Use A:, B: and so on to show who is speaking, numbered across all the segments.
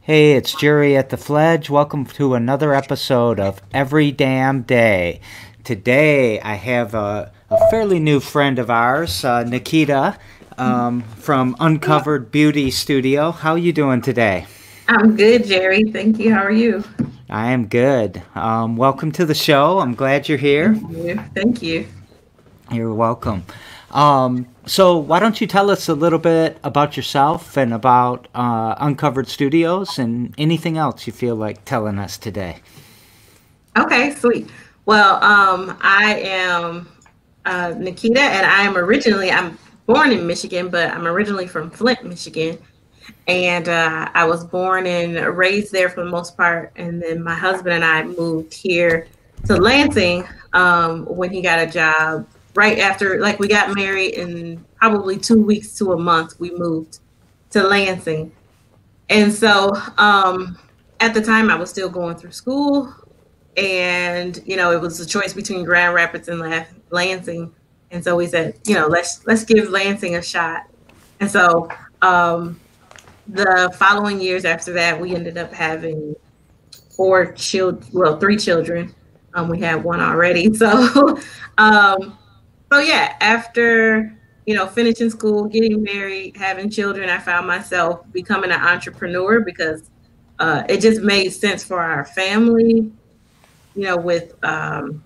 A: Hey, it's Jerry at the Fledge. Welcome to another episode of Every Damn Day. Today I have a, a fairly new friend of ours, uh, Nekeyta, um, from Uncovered Beauty Studio. How are you doing today?
B: I'm good, Jerry. Thank you. How are you?
A: I am good. Um, welcome to the show. I'm glad you're here.
B: Thank you. Thank you.
A: You're welcome. Um, so, why don't you tell us a little bit about yourself and about uh, Uncovered Studios and anything else you feel like telling us today?
B: Okay, sweet. Well, um, I am uh, Nekeyta, and I am originally I'm born in Michigan, but I'm originally from Flint, Michigan, and uh, I was born and raised there for the most part. And then my husband and I moved here to Lansing um, when he got a job right after like we got married and probably two weeks to a month we moved to lansing. And so um, at the time i was still going through school and you know it was a choice between grand rapids and lansing. And so we said you know let's let's give lansing a shot. And so um, the following years after that we ended up having four children well three children. Um, we had one already so um, so yeah, after you know finishing school, getting married, having children, I found myself becoming an entrepreneur because uh, it just made sense for our family. You know, with um,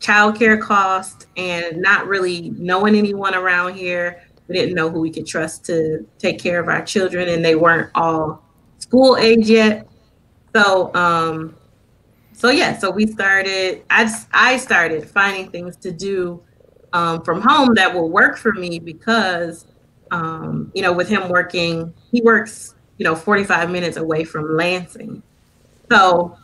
B: childcare costs and not really knowing anyone around here, we didn't know who we could trust to take care of our children, and they weren't all school age yet. So, um, so yeah, so we started. I I started finding things to do um, from home that will work for me because, um, you know, with him working, he works, you know, 45 minutes away from Lansing. So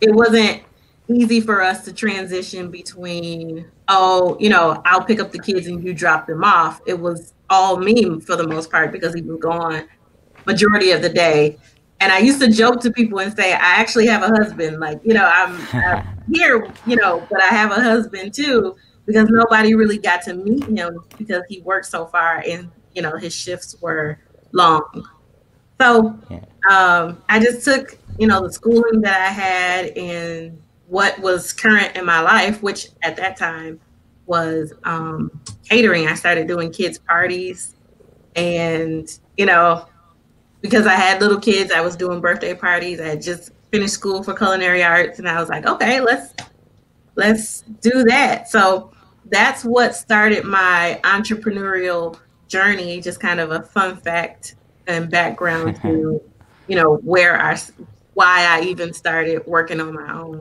B: it wasn't easy for us to transition between, oh, you know, I'll pick up the kids and you drop them off. It was all me for the most part because he was gone majority of the day. And I used to joke to people and say, I actually have a husband. Like, you know, I'm, I'm here, you know, but I have a husband too because nobody really got to meet him because he worked so far and you know his shifts were long. So um, I just took you know the schooling that I had and what was current in my life, which at that time was um, catering. I started doing kids parties, and you know because I had little kids, I was doing birthday parties. I had just finished school for culinary arts, and I was like, okay, let's let's do that. So that's what started my entrepreneurial journey. Just kind of a fun fact and background to, you know, where I, why I even started working on my own.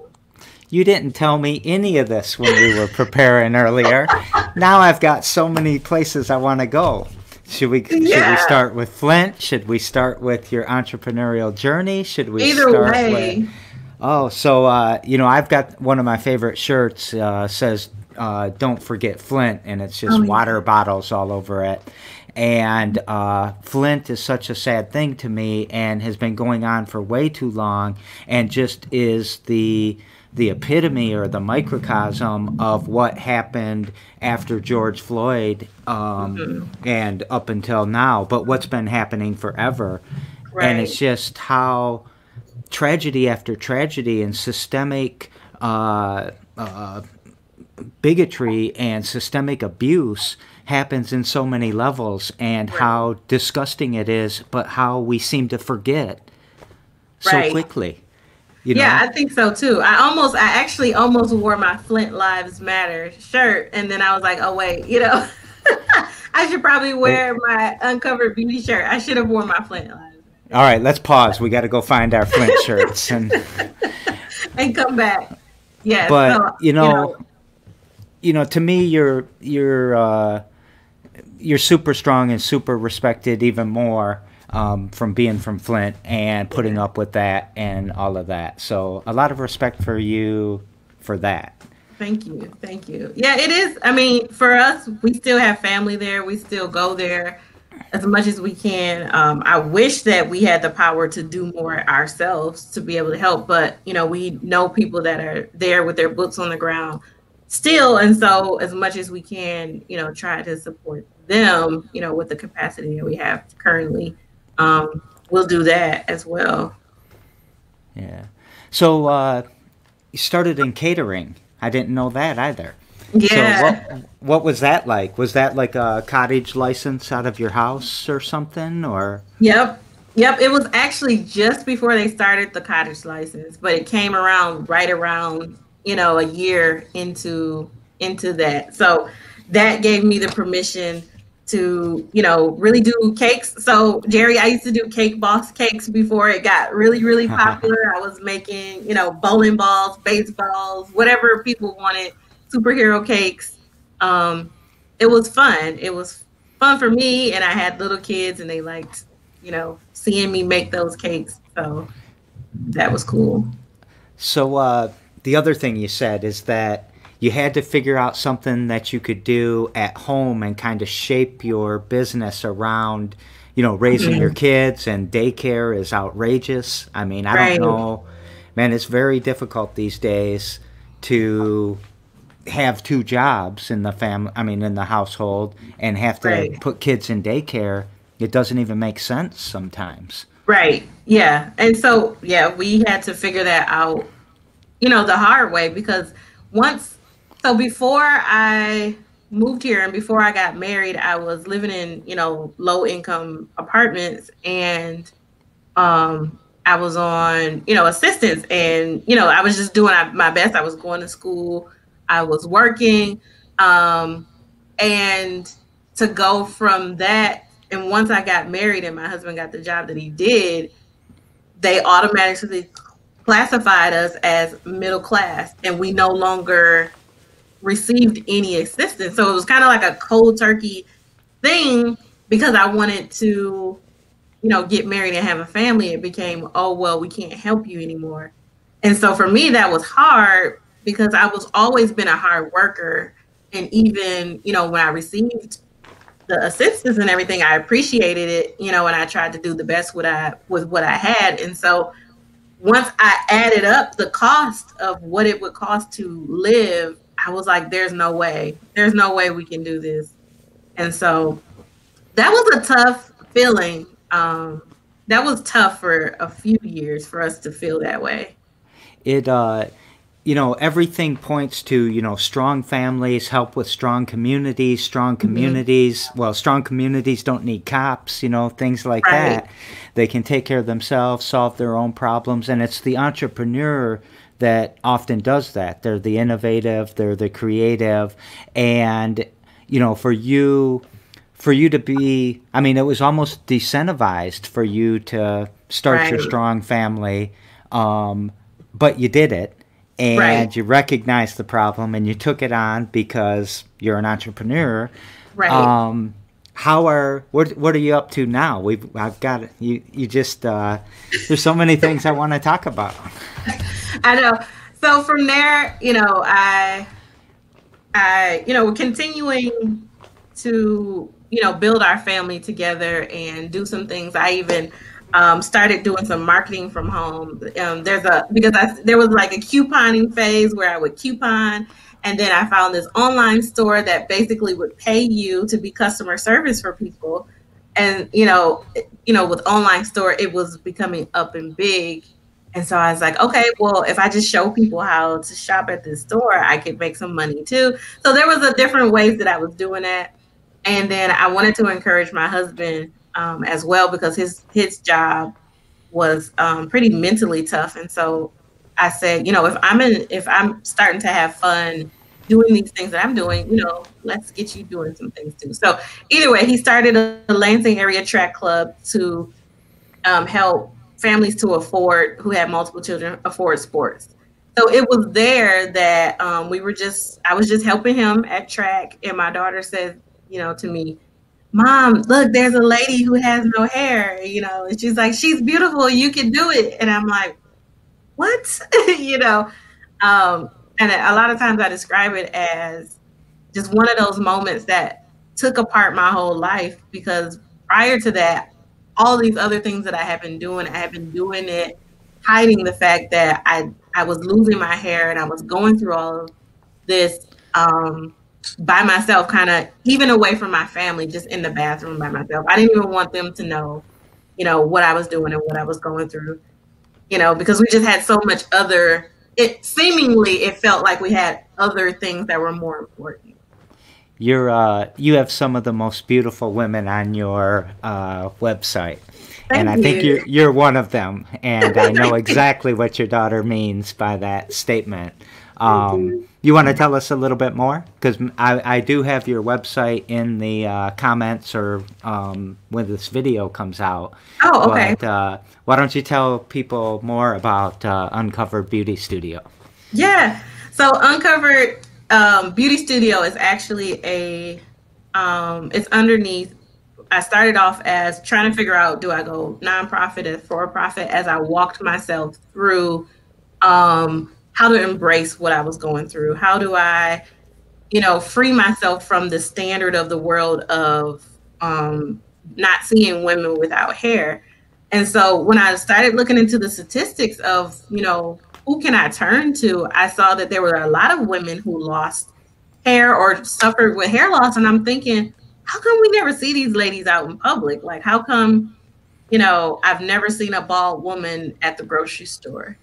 A: You didn't tell me any of this when we were preparing earlier. Now I've got so many places I want to go. Should we yeah. should we start with Flint? Should we start with your entrepreneurial journey? Should we
B: Either
A: start
B: way.
A: with Oh, so uh, you know, I've got one of my favorite shirts uh, says uh, "Don't Forget Flint," and it's just oh, yeah. water bottles all over it. And uh, Flint is such a sad thing to me, and has been going on for way too long, and just is the the epitome or the microcosm of what happened after George Floyd um, mm-hmm. and up until now, but what's been happening forever. Right. And it's just how tragedy after tragedy and systemic uh, uh, bigotry and systemic abuse happens in so many levels and right. how disgusting it is, but how we seem to forget right. so quickly.
B: You know? Yeah, I think so too. I almost, I actually almost wore my Flint Lives Matter shirt, and then I was like, oh wait, you know, I should probably wear my uncovered beauty shirt. I should have worn my Flint Lives.
A: All right, let's pause. We got to go find our Flint shirts and
B: and come back. Yeah,
A: but so, you, know, you know, you know, to me, you're you're uh, you're super strong and super respected even more um, from being from Flint and putting up with that and all of that. So a lot of respect for you for that.
B: Thank you, thank you. Yeah, it is. I mean, for us, we still have family there. We still go there as much as we can. Um, I wish that we had the power to do more ourselves to be able to help, but you know, we know people that are there with their boots on the ground still, and so as much as we can, you know, try to support them, you know, with the capacity that we have currently. Um, we'll do that as well.
A: Yeah. So uh, you started in catering. I didn't know that either.
B: Yeah.
A: So what, what was that like? Was that like a cottage license out of your house or something or?
B: Yep. Yep, it was actually just before they started the cottage license, but it came around right around, you know, a year into into that. So that gave me the permission to, you know, really do cakes. So Jerry, I used to do cake boss cakes before it got really, really popular. I was making, you know, bowling balls, baseballs, whatever people wanted, superhero cakes. Um, it was fun. It was fun for me, and I had little kids, and they liked, you know, seeing me make those cakes. So that was cool.
A: So uh, the other thing you said is that you had to figure out something that you could do at home and kind of shape your business around, you know, raising mm-hmm. your kids and daycare is outrageous. I mean, I right. don't know. Man, it's very difficult these days to have two jobs in the family, I mean, in the household and have to right. put kids in daycare it doesn't even make sense sometimes.
B: Right. Yeah. And so, yeah, we had to figure that out, you know, the hard way because once, so before I moved here and before I got married, I was living in, you know, low income apartments and, um, I was on, you know, assistance and, you know, I was just doing my best. I was going to school. I was working. Um, and to go from that and once I got married and my husband got the job that he did, they automatically classified us as middle class and we no longer received any assistance. So it was kind of like a cold turkey thing because I wanted to, you know, get married and have a family. It became, oh, well, we can't help you anymore. And so for me, that was hard because I was always been a hard worker. And even, you know, when I received the assistance and everything, I appreciated it, you know, and I tried to do the best with I with what I had. And so once I added up the cost of what it would cost to live, I was like, there's no way. There's no way we can do this. And so that was a tough feeling. Um, that was tough for a few years for us to feel that way.
A: It uh you know, everything points to, you know, strong families help with strong communities, strong mm-hmm. communities. Mm-hmm. Well, strong communities don't need cops, you know, things like right. that. They can take care of themselves, solve their own problems. And it's the entrepreneur that often does that. They're the innovative, they're the creative. And, you know, for you, for you to be, I mean, it was almost decentivized for you to start right. your strong family. Um, but you did it and right. you recognized the problem and you took it on because you're an entrepreneur.
B: Right. Um,
A: how are what what are you up to now? We've I've got you you just uh, there's so many things I want to talk about.
B: I know. So from there, you know, I I you know, we're continuing to you know build our family together and do some things. I even um, started doing some marketing from home. Um, there's a because I, there was like a couponing phase where I would coupon, and then I found this online store that basically would pay you to be customer service for people. And you know, you know, with online store, it was becoming up and big. And so I was like, okay, well, if I just show people how to shop at this store, I could make some money too. So there was a different ways that I was doing that. And then I wanted to encourage my husband um, as well because his his job was um, pretty mentally tough, and so I said, you know, if I'm in, if I'm starting to have fun doing these things that I'm doing, you know, let's get you doing some things too. So either way, he started a, Lansing area track club to um, help families to afford who had multiple children afford sports. So it was there that um, we were just, I was just helping him at track, and my daughter said, you know, to me, mom, look, there's a lady who has no hair, you know, and she's like, she's beautiful, you can do it. And I'm like, what? you know, um, and a lot of times I describe it as just one of those moments that took apart my whole life because prior to that, all these other things that I have been doing, I have been doing it, hiding the fact that I I was losing my hair and I was going through all of this um, by myself, kind of even away from my family, just in the bathroom by myself. I didn't even want them to know you know, what I was doing and what I was going through. You know, because we just had so much other it seemingly it felt like we had other things that were more important.
A: You're uh you have some of the most beautiful women on your uh website. Thank and I you. think you're you're one of them, and I know exactly what your daughter means by that statement. Um, you want to tell us a little bit more? Because I, I do have your website in the uh, comments or um, when this video comes out.
B: Oh, okay.
A: But, uh, why don't you tell people more about uh, Uncovered Beauty Studio?
B: Yeah. So Uncovered um, Beauty Studio is actually a um, it's underneath. I started off as trying to figure out do I go nonprofit or for profit as I walked myself through um, how to embrace what I was going through. How do I, you know, free myself from the standard of the world of um, not seeing women without hair. And so when I started looking into the statistics of, you know, who can I turn to, I saw that there were a lot of women who lost hair or suffered with hair loss. And I'm thinking, how come we never see these ladies out in public? Like, how come, you know, I've never seen a bald woman at the grocery store?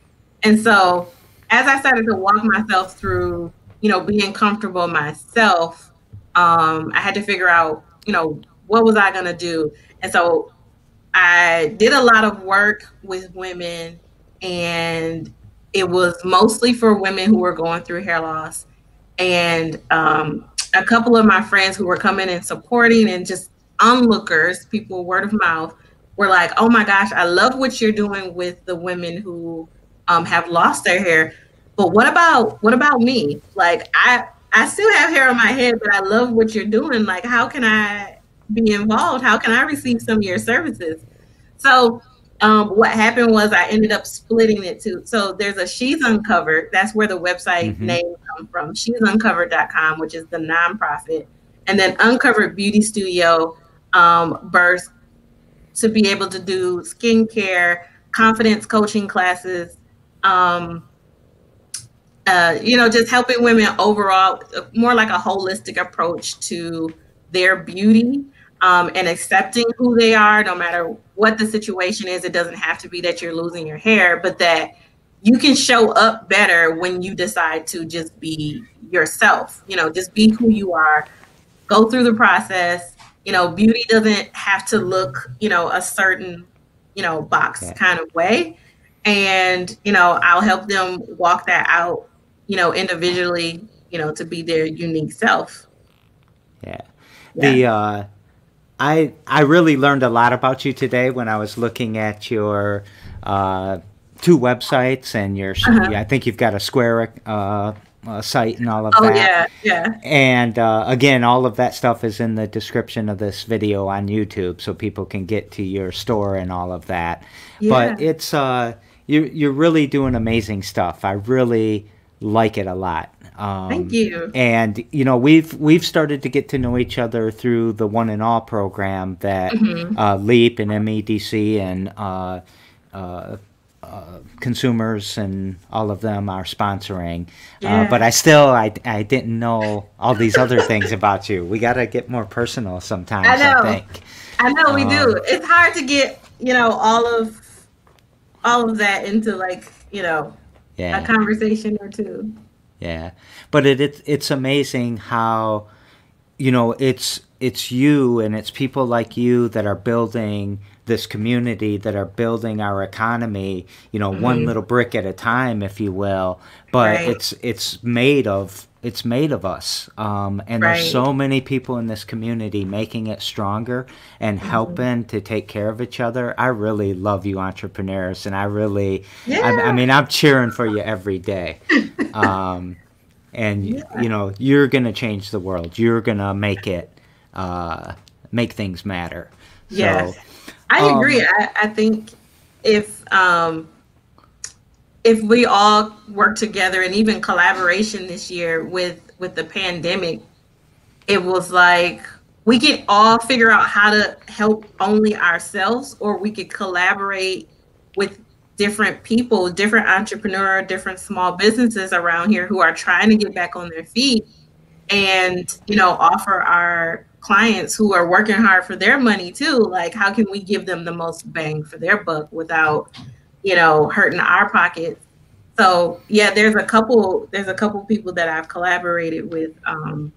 B: And so as I started to walk myself through, you know, being comfortable myself, um, I had to figure out, you know, what was I going to do? And so I did a lot of work with women, and it was mostly for women who were going through hair loss. And um, a couple of my friends who were coming and supporting and just onlookers, people word of mouth, were like, oh my gosh, I love what you're doing with the women who um, have lost their hair but what about what about me? Like I I still have hair on my head, but I love what you're doing. Like how can I be involved? How can I receive some of your services? So um, what happened was I ended up splitting it too. So there's a She's Uncovered. That's where the website mm-hmm. name comes from. She's Uncovered.com, which is the nonprofit. And then Uncovered Beauty Studio um, birth to be able to do skincare, confidence coaching classes, um, uh, you know, just helping women overall, more like a holistic approach to their beauty um, and accepting who they are, no matter what the situation is. It doesn't have to be that you're losing your hair, but that you can show up better when you decide to just be yourself. You know, just be who you are, go through the process. You know, beauty doesn't have to look, you know, a certain, you know, box kind of way. And, you know, I'll help them walk that out you know, individually, you know, to be their unique self.
A: Yeah. yeah. The uh I I really learned a lot about you today when I was looking at your uh two websites and your uh-huh. I think you've got a Square uh, uh, site and all of
B: oh,
A: that.
B: yeah, yeah.
A: And uh, again, all of that stuff is in the description of this video on YouTube, so people can get to your store and all of that. Yeah. But it's uh, you you're really doing amazing stuff. I really like it a lot.
B: Um, Thank you.
A: And you know, we've we've started to get to know each other through the One and All program that mm-hmm. uh, Leap and MEDC and uh, uh, uh, consumers and all of them are sponsoring. Uh, yeah. but I still I, I didn't know all these other things about you. We got to get more personal sometimes. I know. I think.
B: I know we um, do. It's hard to get you know all of all of that into like you know yeah. a conversation or two.
A: Yeah, but it, it it's amazing how you know it's it's you and it's people like you that are building this community that are building our economy you know mm-hmm. one little brick at a time if you will but right. it's it's made of it's made of us um, and right. there's so many people in this community making it stronger and mm-hmm. helping to take care of each other i really love you entrepreneurs and i really yeah. I, I, mean i'm cheering for you every day um, and yeah. you know you're gonna change the world you're gonna make it uh, make things matter
B: so, yes i um, agree I, I think if um, if we all work together and even collaboration this year with with the pandemic it was like we can all figure out how to help only ourselves or we could collaborate with different people different entrepreneur different small businesses around here who are trying to get back on their feet and you know offer our clients who are working hard for their money too. Like, how can we give them the most bang for their buck without, you know, hurting our pockets? So yeah, there's a couple. There's a couple people that I've collaborated with. Um,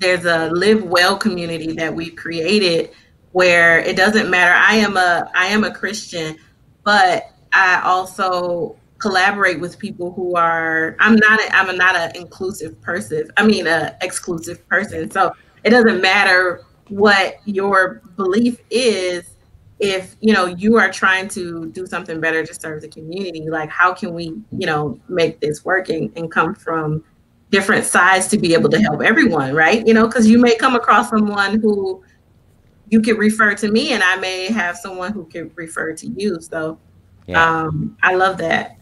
B: there's a live well community that we've created where it doesn't matter. I am a I am a Christian, but I also collaborate with people who are I'm not a, I'm not an inclusive person. I mean a exclusive person. So it doesn't matter what your belief is if you know you are trying to do something better to serve the community like how can we you know make this work and, and come from different sides to be able to help everyone right you know because you may come across someone who you could refer to me and i may have someone who could refer to you so yeah. um i love that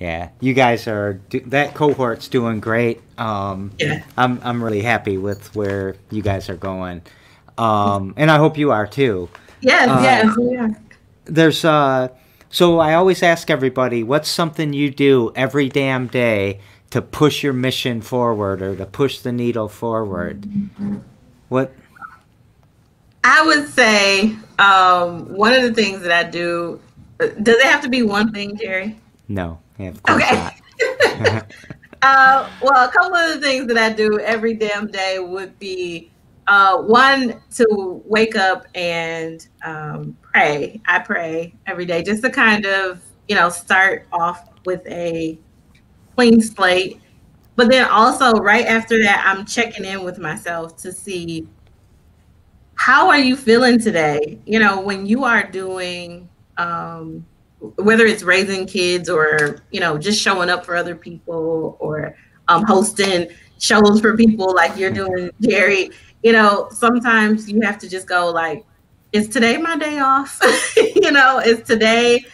A: yeah, you guys are that cohort's doing great. Um, yeah, I'm I'm really happy with where you guys are going, um, and I hope you are too.
B: Yes, uh, yes, yeah.
A: There's uh, so I always ask everybody, what's something you do every damn day to push your mission forward or to push the needle forward? What?
B: I would say um, one of the things that I do. Does it have to be one thing, Jerry?
A: No. Yeah, of course okay.
B: not. uh, well, a couple of the things that I do every damn day would be uh, one to wake up and um, pray. I pray every day just to kind of you know start off with a clean slate. But then also right after that, I'm checking in with myself to see how are you feeling today. You know, when you are doing um, whether it's raising kids or you know just showing up for other people or um, hosting shows for people like you're doing jerry you know sometimes you have to just go like is today my day off? You know is today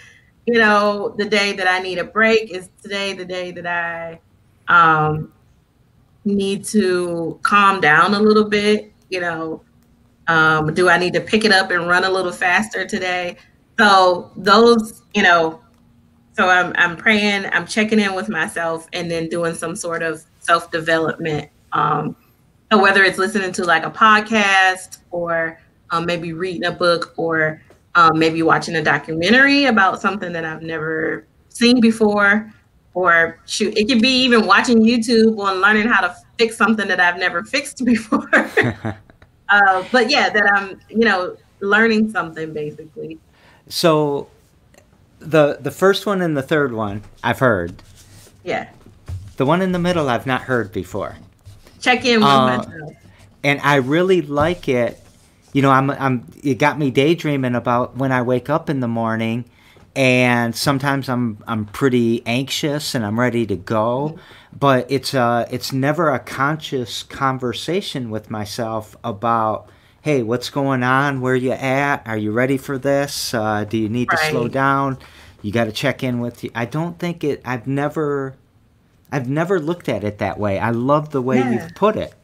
B: you know the day that i need a break? Is today the day that i um, need to calm down a little bit? You know um, do i need to pick it up and run a little faster today? So those, you know, so I'm I'm praying, I'm checking in with myself, and then doing some sort of self development. Um, whether it's listening to like a podcast or um, maybe reading a book or um, maybe watching a documentary about something that I've never seen before, or shoot, it could be even watching YouTube on learning how to fix something that I've never fixed before. uh, but yeah, that I'm you know learning something basically.
A: So the the first one and the third one I've heard.
B: Yeah.
A: The one in the middle I've not heard before.
B: Check in with uh, myself.
A: And I really like it. You know, I'm I'm it got me daydreaming about when I wake up in the morning and sometimes I'm I'm pretty anxious and I'm ready to go, but it's uh it's never a conscious conversation with myself about hey, what's going on? Where you at? Are you ready for this? Uh, do you need right. to slow down? You got to check in with you. I don't think it. I've never, I've never looked at it that way. I love the way yeah. you've put it.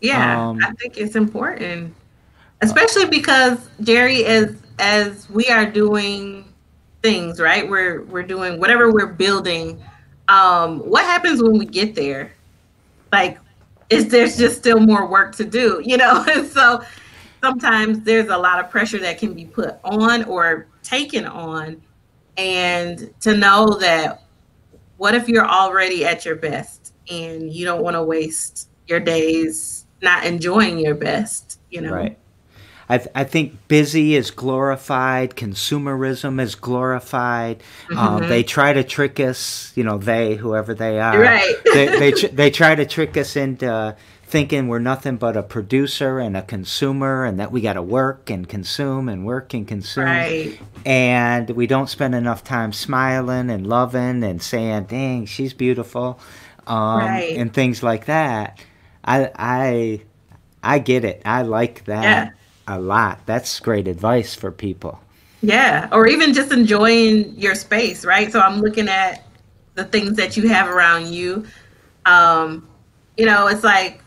B: Yeah, um, I think it's important, especially because Jerry, as as we are doing things, right? We're we're doing whatever we're building. Um, what happens when we get there? Like, is there's just still more work to do, you know? And so sometimes there's a lot of pressure that can be put on or taken on and to know that what if you're already at your best and you don't want to waste your days not enjoying your best you know
A: right I, th- I think busy is glorified, consumerism is glorified. Mm-hmm. Um, they try to trick us, you know, they, whoever they are.
B: Right.
A: they, they, tr- they try to trick us into thinking we're nothing but a producer and a consumer and that we got to work and consume and work and consume.
B: Right.
A: And we don't spend enough time smiling and loving and saying, dang, she's beautiful. Um, right. And things like that. I, I, I get it. I like that yeah. a lot. That's great advice for people.
B: Yeah. Or even just enjoying your space, right? So I'm looking at the things that you have around you. Um, you know, it's like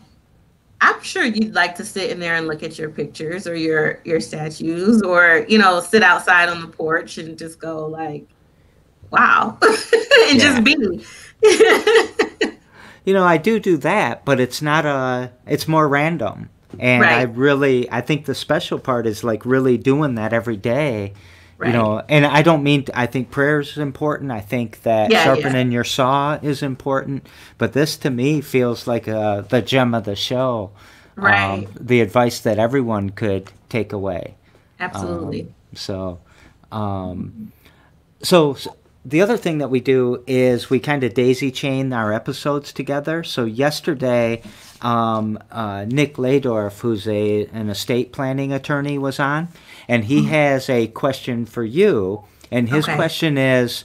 B: I'm sure you'd like to sit in there and look at your pictures or your your statues or you know sit outside on the porch and just go like wow and just be
A: you know I do do that but it's not a it's more random And right. I really, I think the special part is like really doing that every day. Right. You know, and I don't mean to, I think prayer is important. I think that yeah, sharpening yeah. your saw is important. But this to me feels like uh, the gem of the show. Right. Um, the advice that everyone could take away.
B: Absolutely.
A: Um, so, um, so, so the other thing that we do is we kind of daisy chain our episodes together. So yesterday, um, uh, Nick Ladorf, who's a an estate planning attorney, was on, and he mm-hmm. has a question for you. And his okay. question is,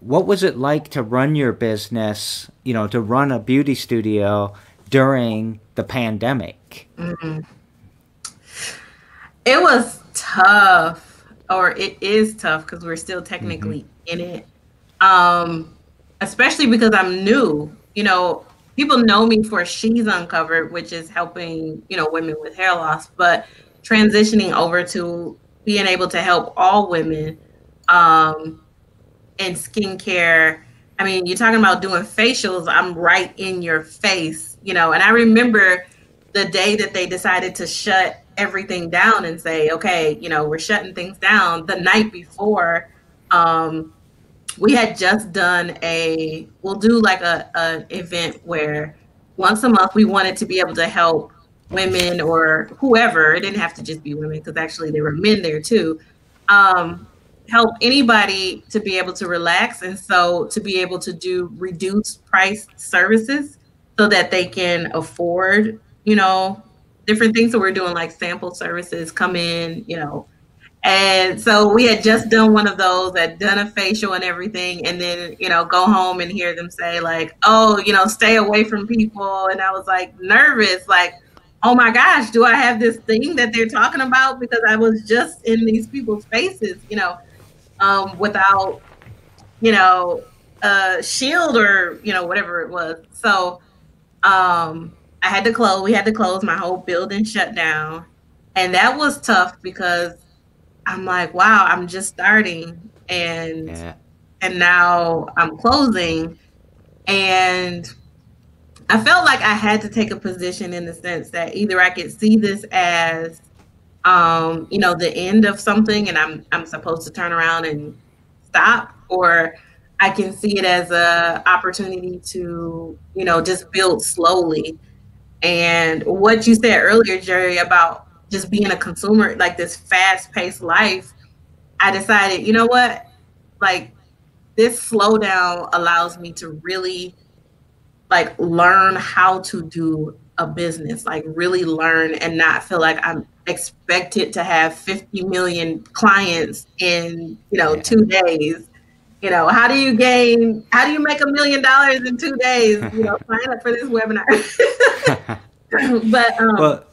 A: what was it like to run your business? You know, to run a beauty studio during the pandemic. Mm-hmm.
B: It was tough, or it is tough because we're still technically mm-hmm. in it um, especially because I'm new. You know, people know me for She's Uncovered, which is helping you know women with hair loss, but transitioning over to being able to help all women um, in skincare. I mean, you're talking about doing facials. I'm right in your face, you know. And I remember the day that they decided to shut everything down and say, okay, you know, we're shutting things down. The night before, um, we had just done a we'll do like a, a event where once a month we wanted to be able to help women or whoever it didn't have to just be women because actually there were men there too um, help anybody to be able to relax and so to be able to do reduced price services so that they can afford you know different things. So we're doing like sample services come in you know. And so we had just done one of those, had done a facial and everything, and then you know go home and hear them say like, "Oh, you know, stay away from people," and I was like nervous, like, "Oh my gosh, do I have this thing that they're talking about?" Because I was just in these people's faces, you know, um, without, you know, a shield or you know whatever it was. So um, I had to close. We had to close. My whole building shut down, and that was tough because I'm like, wow, I'm just starting and yeah. and now I'm closing and I felt like I had to take a position in the sense that either I could see this as um, you know, the end of something and I'm I'm supposed to turn around and stop or I can see it as a opportunity to, you know, just build slowly. And what you said earlier, Jerry, about just being a consumer, like this fast paced life, I decided, you know what? Like this slowdown allows me to really like learn how to do a business, like really learn and not feel like I'm expected to have 50 million clients in, you know, two days. You know, how do you gain, how do you make a million dollars in two days? You know, sign up for this webinar. but, um, well,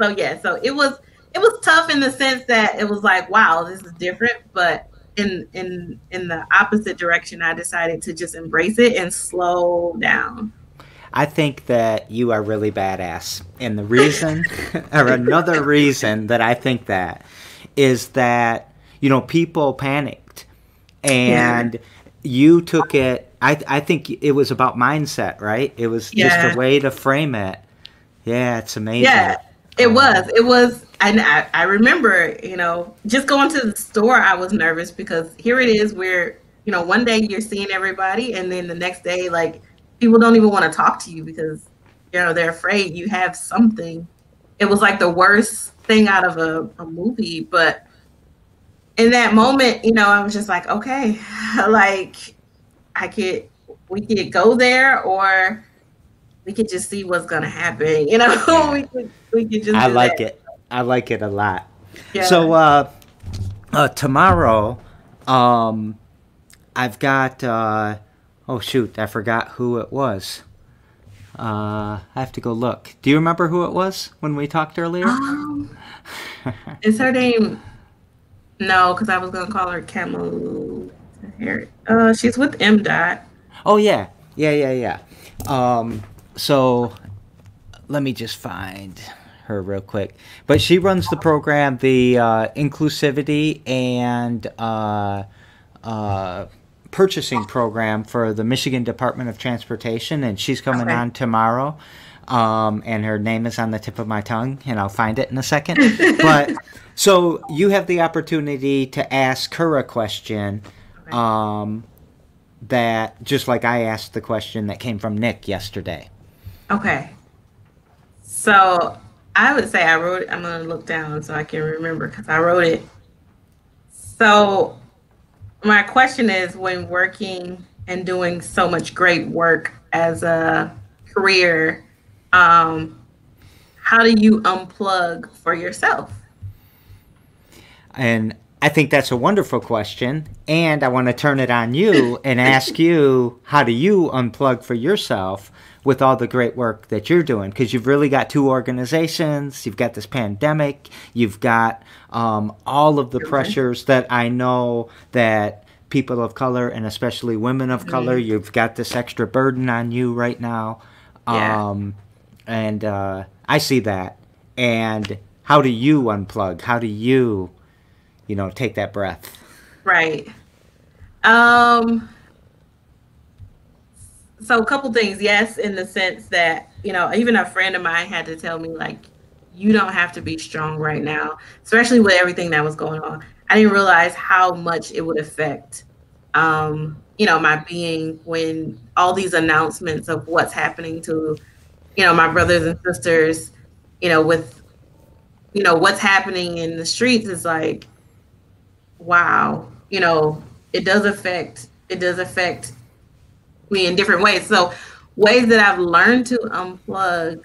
B: so yeah, so it was it was tough in the sense that it was like, wow, this is different, but in in in the opposite direction, I decided to just embrace it and slow down.
A: I think that you are really badass. And the reason, or another reason that I think that, is that, you know, people panicked. And yeah. you took it, I, I think it was about mindset, right? It was yeah. just a way to frame it. Yeah, it's amazing.
B: Yeah. It um, was. It was. And I, I remember, you know, just going to the store, I was nervous because here it is where, you know, one day you're seeing everybody, and then the next day, like, people don't even want to talk to you because, you know, they're afraid you have something. It was like the worst thing out of a, a movie. But in that moment, you know, I was just like, okay, like, I could, we could go there or we could just see what's gonna happen. You know, we could we could just.
A: I like that. it. I like it a lot. Yeah. So uh, uh, tomorrow, um, I've got. Uh, oh shoot! I forgot who it was. Uh, I have to go look. Do you remember who it was when we talked earlier? Um,
B: is her name? No, because I was gonna call her Camel. Uh, she's with MDOT.
A: Oh yeah, yeah, yeah, yeah. Um, so let me just find her real quick. But she runs the program, the uh, inclusivity and uh, uh, purchasing program for the Michigan Department of Transportation, and she's coming okay. on tomorrow. Um, and her name is on the tip of my tongue, and I'll find it in a second. but so you have the opportunity to ask her a question. Um, that just like I asked the question that came from Nick yesterday.
B: Okay. So I would say I wrote it. I'm going to look down so I can remember because I wrote it. So my question is when working and doing so much great work as a career, um, how do you unplug for yourself?
A: And I think that's a wonderful question. And I want to turn it on you and ask you how do you unplug for yourself with all the great work that you're doing? Because you've really got two organizations, you've got this pandemic, you've got um, all of the pressures that I know that people of color and especially women of color, mm-hmm. you've got this extra burden on you right now. Yeah. Um, and uh, I see that. And how do you unplug? How do you you know, take that breath.
B: Right. Um so a couple things. Yes in the sense that you know even a friend of mine had to tell me like you don't have to be strong right now especially with everything that was going on. I didn't realize how much it would affect um you know my being when all these announcements of what's happening to you know my brothers and sisters you know with you know what's happening in the streets is like wow, you know, it does affect it does affect me in different ways. So ways that I've learned to unplug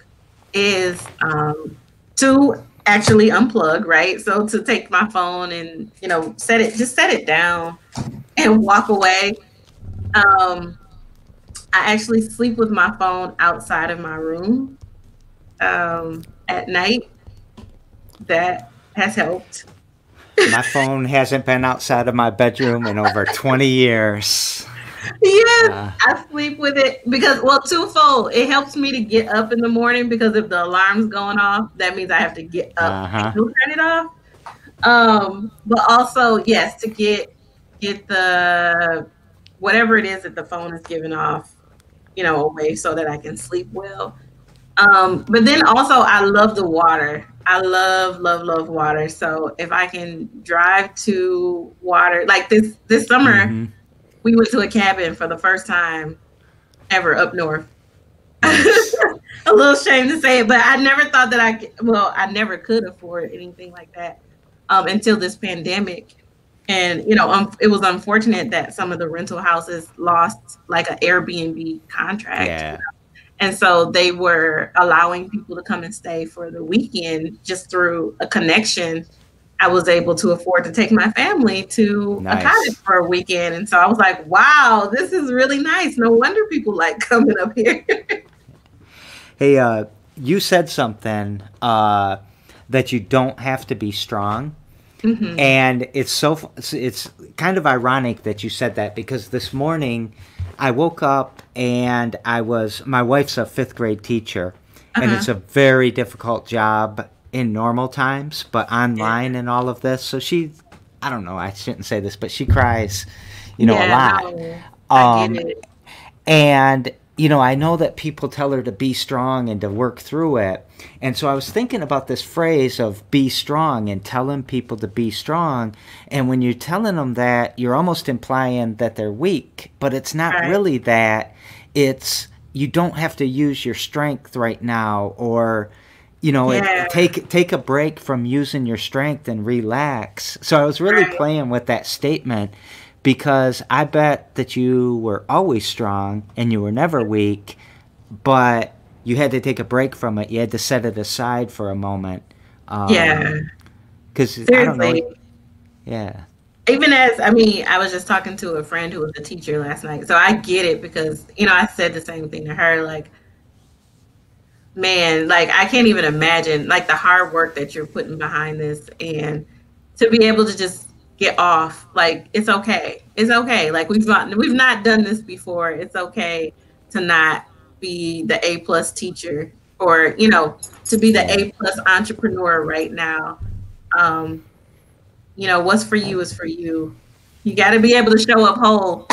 B: is um, to actually unplug, right? So to take my phone and you know set it, just set it down and walk away. Um, I actually sleep with my phone outside of my room um, at night. That has helped.
A: My phone hasn't been outside of my bedroom in over 20 years.
B: Yes, uh, I sleep with it because, well, twofold. It helps me to get up in the morning because if the alarm's going off, that means I have to get up uh-huh. and turn it off. Um, but also, yes, to get get the whatever it is that the phone is giving off, you know, away so that I can sleep well. Um, but then also, I love the water. I love, love, love water. So if I can drive to water, like this this summer, mm-hmm. We went to a cabin for the first time ever up north. a little shame to say it, but I never thought that I well, I never could afford anything like that um, until this pandemic. And you know, um, it was unfortunate that some of the rental houses lost like an Airbnb contract. Yeah. You know? And so they were allowing people to come and stay for the weekend just through a connection. I was able to afford to take my family to nice. a cottage for a weekend. And so I was like, wow, this is really nice. No wonder people like coming up here.
A: hey, uh, you said something uh, that you don't have to be strong. Mm-hmm. And it's so it's kind of ironic that you said that because this morning I woke up and I was my wife's a fifth grade teacher, uh-huh. and it's a very difficult job in normal times, but online yeah. and all of this. So she, I don't know, I shouldn't say this, but she cries, you know, yeah, a lot. Um. And you know, I know that people tell her to be strong and to work through it. And so I was thinking about this phrase of be strong and telling people to be strong. And when you're telling them that, you're almost implying that they're weak, but it's not right. really that. It's you don't have to use your strength right now or you know yeah. it, take take a break from using your strength and relax. So I was really right. playing with that statement because I bet that you were always strong and you were never weak, but you had to take a break from it. You had to set it aside for a moment.
B: Um, yeah.
A: Because I don't know. Yeah.
B: Even as I mean, I was just talking to a friend who was a teacher last night, so I get it because you know I said the same thing to her. Like, man, like I can't even imagine like the hard work that you're putting behind this, and to be able to just get off. Like it's okay. It's okay. Like we've not we've not done this before. It's okay to not be the A plus teacher or you know to be the A plus entrepreneur right now. Um, you know what's for you is for you. You got to be able to show up whole.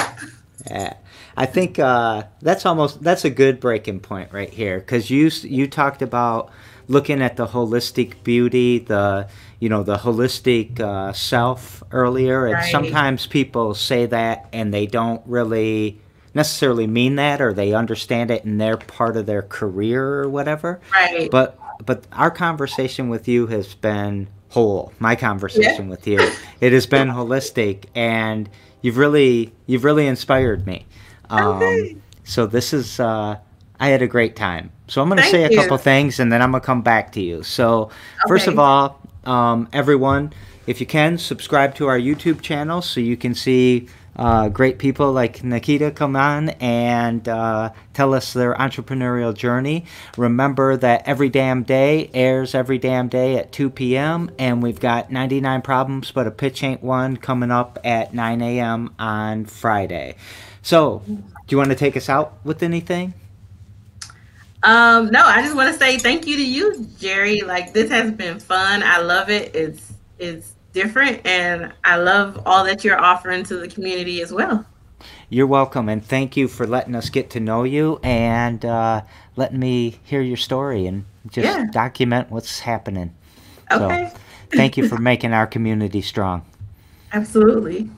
A: Yeah. I think uh, that's almost that's a good breaking point right here because you you talked about looking at the holistic beauty, the you know the holistic uh, self earlier, and
B: Right.
A: sometimes people say that and they don't really necessarily mean that or they understand it in their part of their career or whatever.
B: Right.
A: But but our conversation with you has been whole. My conversation with you, it has been holistic, and you've really you've really inspired me. Um,
B: Okay.
A: So this is uh, I had a great time. So I'm going to say a
B: you.
A: couple things, and then I'm going to come back to you. So first of all, um, everyone, if you can subscribe to our YouTube channel so you can see uh, great people like Nekeyta come on and uh, tell us their entrepreneurial journey. Remember that Every Damn Day airs every damn day at 2 p.m. And we've got 99 Problems, but a Pitch Ain't One coming up at 9 a.m. on Friday. So, do you want to take us out with anything?
B: Um, no, I just want to say thank you to you, Jerry. Like this has been fun. I love it. It's it's different, and I love all that you're offering to the community as well.
A: You're welcome, and thank you for letting us get to know you and uh, letting me hear your story and just
B: Yeah.
A: document what's happening.
B: Okay,
A: So, thank you for making our community strong.
B: absolutely.